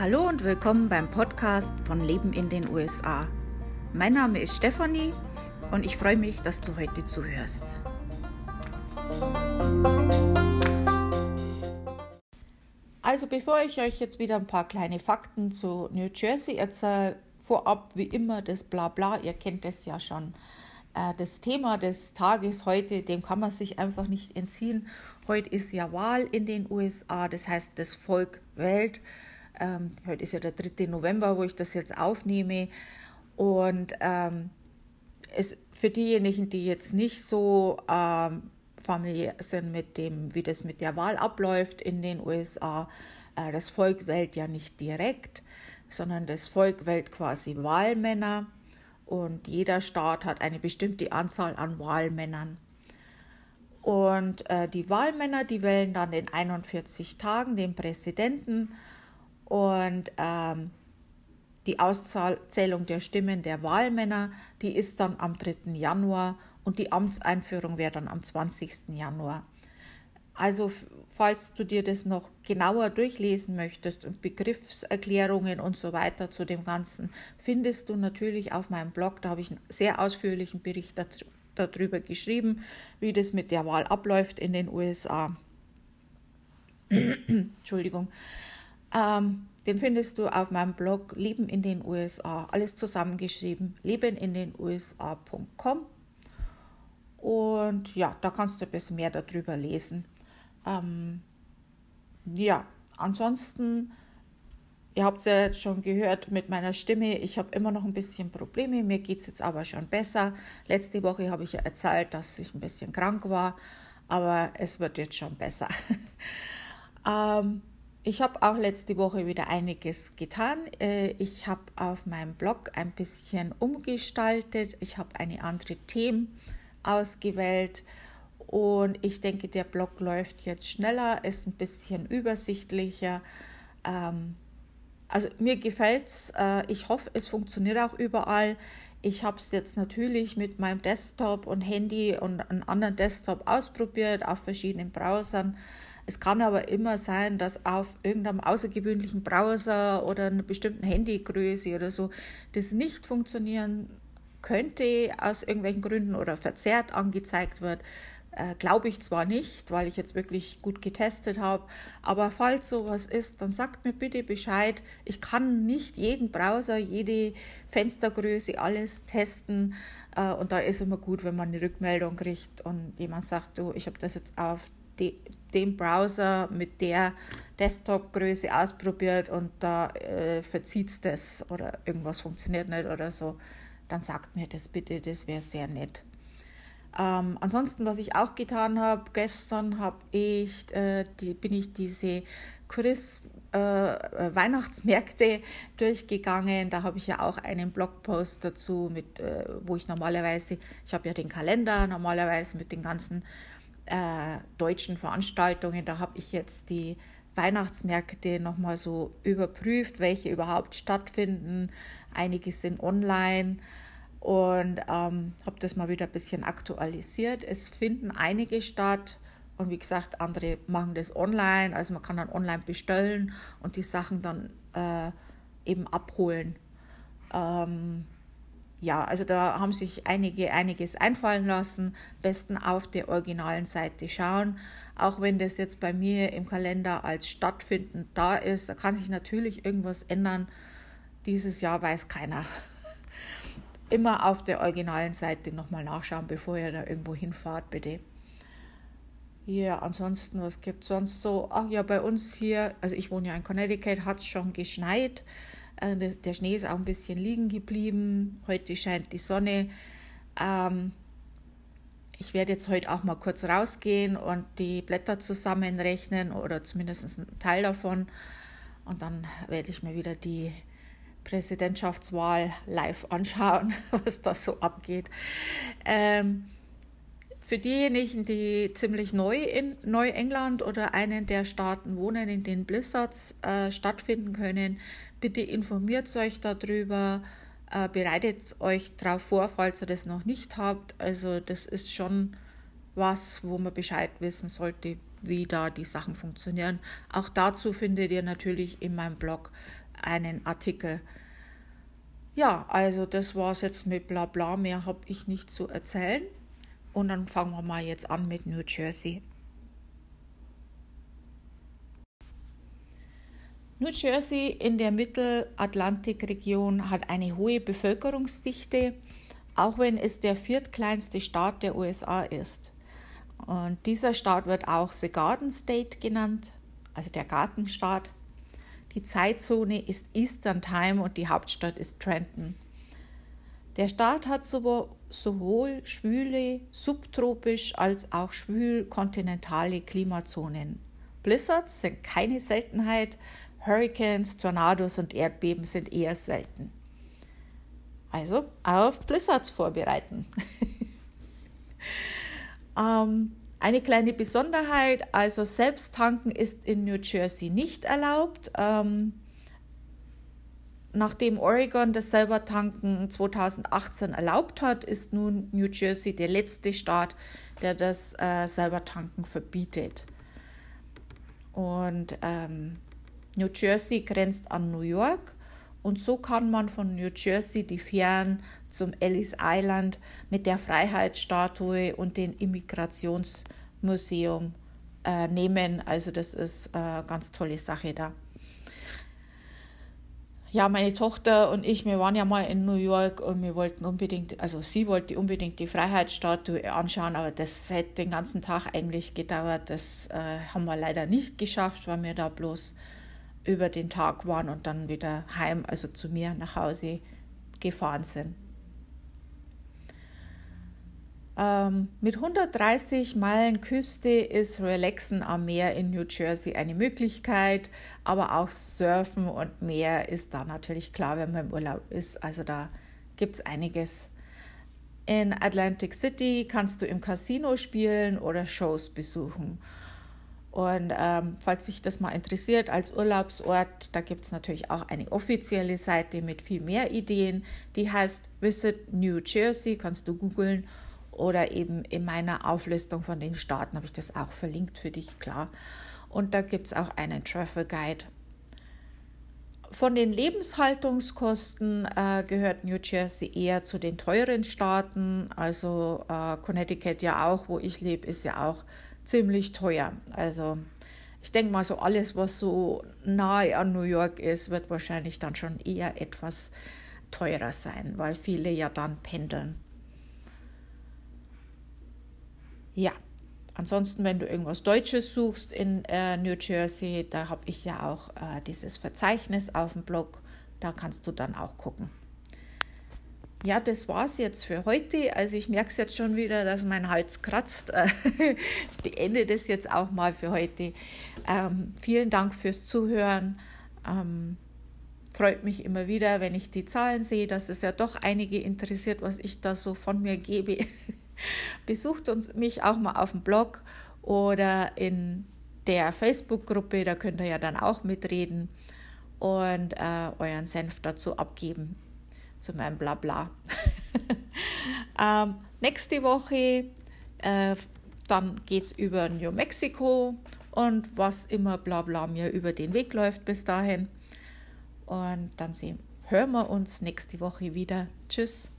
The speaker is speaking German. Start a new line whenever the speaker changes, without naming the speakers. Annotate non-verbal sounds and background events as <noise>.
Hallo und willkommen beim Podcast von Leben in den USA. Mein Name ist Stefanie und ich freue mich, dass du heute zuhörst. Also bevor ich euch jetzt wieder ein paar kleine Fakten zu New Jersey erzähle, vorab wie immer das Blabla, ihr kennt es ja schon. Äh, das Thema des Tages heute, dem kann man sich einfach nicht entziehen. Heute ist ja Wahl in den USA, das heißt, das Volk wählt. Ähm, heute ist ja der 3. November, wo ich das jetzt aufnehme. Und ähm, es, für diejenigen, die jetzt nicht so ähm, familiär sind mit dem, wie das mit der Wahl abläuft in den USA, äh, das Volk wählt ja nicht direkt, sondern das Volk wählt quasi Wahlmänner und jeder Staat hat eine bestimmte Anzahl an Wahlmännern. Und äh, die Wahlmänner, die wählen dann in 41 Tagen den Präsidenten und ähm, die Auszählung der Stimmen der Wahlmänner, die ist dann am 3. Januar und die Amtseinführung wäre dann am 20. Januar. Also falls du dir das noch genauer durchlesen möchtest und Begriffserklärungen und so weiter zu dem Ganzen, findest du natürlich auf meinem Blog. Da habe ich einen sehr ausführlichen Bericht darüber geschrieben, wie das mit der Wahl abläuft in den USA. <clears throat> Entschuldigung. Ähm, den findest du auf meinem Blog Leben in den USA, alles zusammengeschrieben, lebenindenusa.com. Und ja, da kannst du ein bisschen mehr darüber lesen. Ähm, ja, ansonsten, ihr habt es ja jetzt schon gehört mit meiner Stimme, ich habe immer noch ein bisschen Probleme, mir geht es jetzt aber schon besser. Letzte Woche habe ich ja erzählt, dass ich ein bisschen krank war, aber es wird jetzt schon besser. <laughs> ähm, ich habe auch letzte Woche wieder einiges getan. Äh, ich habe auf meinem Blog ein bisschen umgestaltet. Ich habe eine andere Themen ausgewählt und ich denke, der Blog läuft jetzt schneller, ist ein bisschen übersichtlicher. Ähm, also mir gefällt es. Äh, ich hoffe, es funktioniert auch überall. Ich habe es jetzt natürlich mit meinem Desktop und Handy und einem anderen Desktop ausprobiert, auf verschiedenen Browsern. Es kann aber immer sein, dass auf irgendeinem außergewöhnlichen Browser oder einer bestimmten Handygröße oder so das nicht funktionieren könnte aus irgendwelchen Gründen oder verzerrt angezeigt wird. Äh, Glaube ich zwar nicht, weil ich jetzt wirklich gut getestet habe, aber falls sowas ist, dann sagt mir bitte Bescheid. Ich kann nicht jeden Browser, jede Fenstergröße, alles testen. Äh, und da ist immer gut, wenn man eine Rückmeldung kriegt und jemand sagt, du, ich habe das jetzt auf de, dem Browser mit der Desktop-Größe ausprobiert und da äh, verzieht es das oder irgendwas funktioniert nicht oder so, dann sagt mir das bitte, das wäre sehr nett. Ähm, ansonsten, was ich auch getan habe, gestern habe ich, äh, die, bin ich diese Chris äh, Weihnachtsmärkte durchgegangen. Da habe ich ja auch einen Blogpost dazu, mit, äh, wo ich normalerweise, ich habe ja den Kalender normalerweise mit den ganzen äh, deutschen Veranstaltungen. Da habe ich jetzt die Weihnachtsmärkte nochmal so überprüft, welche überhaupt stattfinden. Einige sind online und ähm, habe das mal wieder ein bisschen aktualisiert. Es finden einige statt und wie gesagt, andere machen das online. Also man kann dann online bestellen und die Sachen dann äh, eben abholen. Ähm, ja, also da haben sich einige einiges einfallen lassen. Besten auf der originalen Seite schauen. Auch wenn das jetzt bei mir im Kalender als stattfindend da ist, da kann sich natürlich irgendwas ändern. Dieses Jahr weiß keiner. <laughs> Immer auf der originalen Seite nochmal nachschauen, bevor ihr da irgendwo hinfahrt, bitte. Ja, ansonsten, was gibt es sonst so? Ach ja, bei uns hier, also ich wohne ja in Connecticut, hat es schon geschneit. Äh, der Schnee ist auch ein bisschen liegen geblieben. Heute scheint die Sonne. Ähm, ich werde jetzt heute auch mal kurz rausgehen und die Blätter zusammenrechnen oder zumindest einen Teil davon. Und dann werde ich mir wieder die Präsidentschaftswahl live anschauen, <laughs> was da so abgeht. Ähm, für diejenigen, die ziemlich neu in Neuengland oder einen der Staaten wohnen, in denen Blizzards äh, stattfinden können, bitte informiert euch darüber, äh, bereitet euch darauf vor, falls ihr das noch nicht habt. Also das ist schon was, wo man Bescheid wissen sollte, wie da die Sachen funktionieren. Auch dazu findet ihr natürlich in meinem Blog einen Artikel. Ja, also das war es jetzt mit Blabla. Mehr habe ich nicht zu erzählen. Und dann fangen wir mal jetzt an mit New Jersey. New Jersey in der Mittelatlantikregion hat eine hohe Bevölkerungsdichte, auch wenn es der viertkleinste Staat der USA ist. Und dieser Staat wird auch The Garden State genannt, also der Gartenstaat. Die Zeitzone ist Eastern Time und die Hauptstadt ist Trenton. Der Staat hat sowohl schwüle, subtropisch als auch schwül kontinentale Klimazonen. Blizzards sind keine Seltenheit, Hurricanes, Tornados und Erdbeben sind eher selten. Also auf Blizzards vorbereiten. <laughs> ähm, eine kleine Besonderheit, also Selbsttanken ist in New Jersey nicht erlaubt. Ähm, nachdem Oregon das Selbertanken 2018 erlaubt hat, ist nun New Jersey der letzte Staat, der das äh, Selbertanken verbietet. Und ähm, New Jersey grenzt an New York und so kann man von New Jersey die Fähren zum Ellis Island mit der Freiheitsstatue und dem Immigrationsmuseum äh, nehmen. Also das ist eine ganz tolle Sache da. Ja, meine Tochter und ich, wir waren ja mal in New York und wir wollten unbedingt, also sie wollte unbedingt die Freiheitsstatue anschauen, aber das hätte den ganzen Tag eigentlich gedauert. Das äh, haben wir leider nicht geschafft, weil wir da bloß über den Tag waren und dann wieder heim, also zu mir nach Hause gefahren sind. Ähm, mit 130 Meilen Küste ist Relaxen am Meer in New Jersey eine Möglichkeit, aber auch Surfen und Meer ist da natürlich klar, wenn man im Urlaub ist. Also da gibt es einiges. In Atlantic City kannst du im Casino spielen oder Shows besuchen. Und ähm, falls sich das mal interessiert, als Urlaubsort, da gibt es natürlich auch eine offizielle Seite mit viel mehr Ideen. Die heißt Visit New Jersey, kannst du googeln. Oder eben in meiner Auflistung von den Staaten habe ich das auch verlinkt für dich, klar. Und da gibt es auch einen Travel Guide. Von den Lebenshaltungskosten äh, gehört New Jersey eher zu den teuren Staaten. Also äh, Connecticut ja auch, wo ich lebe, ist ja auch ziemlich teuer. Also ich denke mal, so alles, was so nahe an New York ist, wird wahrscheinlich dann schon eher etwas teurer sein, weil viele ja dann pendeln. Ja, ansonsten, wenn du irgendwas Deutsches suchst in äh, New Jersey, da habe ich ja auch äh, dieses Verzeichnis auf dem Blog, da kannst du dann auch gucken. Ja, das war's jetzt für heute. Also ich merke es jetzt schon wieder, dass mein Hals kratzt. <laughs> ich beende das jetzt auch mal für heute. Ähm, vielen Dank fürs Zuhören. Ähm, freut mich immer wieder, wenn ich die Zahlen sehe, dass es ja doch einige interessiert, was ich da so von mir gebe. <laughs> <laughs> Besucht uns, mich auch mal auf dem Blog oder in der Facebook-Gruppe, da könnt ihr ja dann auch mitreden und äh, euren Senf dazu abgeben zu meinem Blabla. <laughs> ähm, nächste Woche, äh, dann geht es über New Mexico und was immer Blabla mir über den Weg läuft bis dahin. Und dann sehen, hören wir uns nächste Woche wieder. Tschüss.